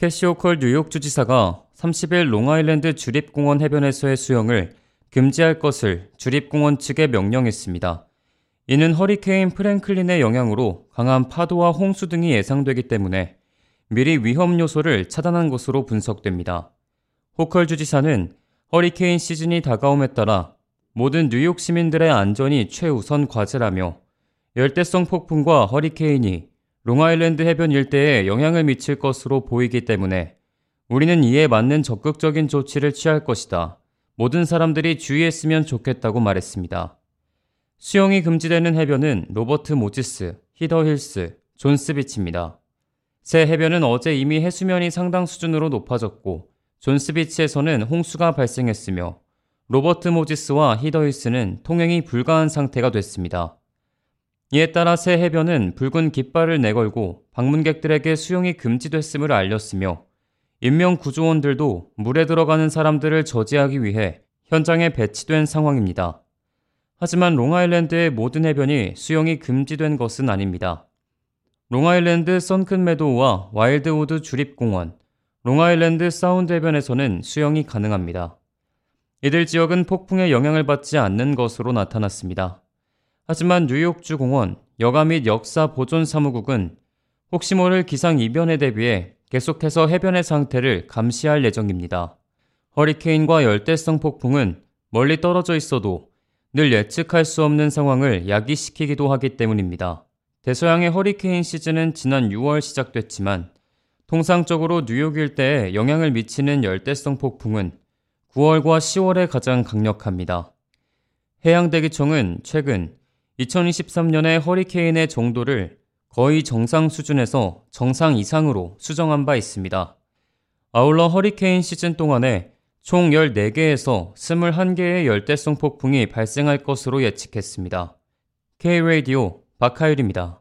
캐시 호컬 뉴욕 주지사가 30일 롱아일랜드 주립공원 해변에서의 수영을 금지할 것을 주립공원 측에 명령했습니다. 이는 허리케인 프랭클린의 영향으로 강한 파도와 홍수 등이 예상되기 때문에 미리 위험 요소를 차단한 것으로 분석됩니다. 호컬 주지사는 허리케인 시즌이 다가옴에 따라 모든 뉴욕 시민들의 안전이 최우선 과제라며 열대성 폭풍과 허리케인이 롱아일랜드 해변 일대에 영향을 미칠 것으로 보이기 때문에 우리는 이에 맞는 적극적인 조치를 취할 것이다. 모든 사람들이 주의했으면 좋겠다고 말했습니다. 수영이 금지되는 해변은 로버트 모지스, 히더 힐스, 존스 비치입니다. 세 해변은 어제 이미 해수면이 상당 수준으로 높아졌고 존스 비치에서는 홍수가 발생했으며 로버트 모지스와 히더 힐스는 통행이 불가한 상태가 됐습니다. 이에 따라 세 해변은 붉은 깃발을 내걸고 방문객들에게 수영이 금지됐음을 알렸으며 인명구조원들도 물에 들어가는 사람들을 저지하기 위해 현장에 배치된 상황입니다. 하지만 롱아일랜드의 모든 해변이 수영이 금지된 것은 아닙니다. 롱아일랜드 선큰 메도우와 와일드우드 주립공원, 롱아일랜드 사운드 해변에서는 수영이 가능합니다. 이들 지역은 폭풍의 영향을 받지 않는 것으로 나타났습니다. 하지만 뉴욕주 공원, 여가 및 역사 보존 사무국은 혹시 모를 기상 이변에 대비해 계속해서 해변의 상태를 감시할 예정입니다. 허리케인과 열대성 폭풍은 멀리 떨어져 있어도 늘 예측할 수 없는 상황을 야기시키기도 하기 때문입니다. 대서양의 허리케인 시즌은 지난 6월 시작됐지만 통상적으로 뉴욕 일대에 영향을 미치는 열대성 폭풍은 9월과 10월에 가장 강력합니다. 해양대기청은 최근 2023년의 허리케인의 정도를 거의 정상 수준에서 정상 이상으로 수정한 바 있습니다. 아울러 허리케인 시즌 동안에 총 14개에서 21개의 열대성 폭풍이 발생할 것으로 예측했습니다. K-Radio 박하율입니다.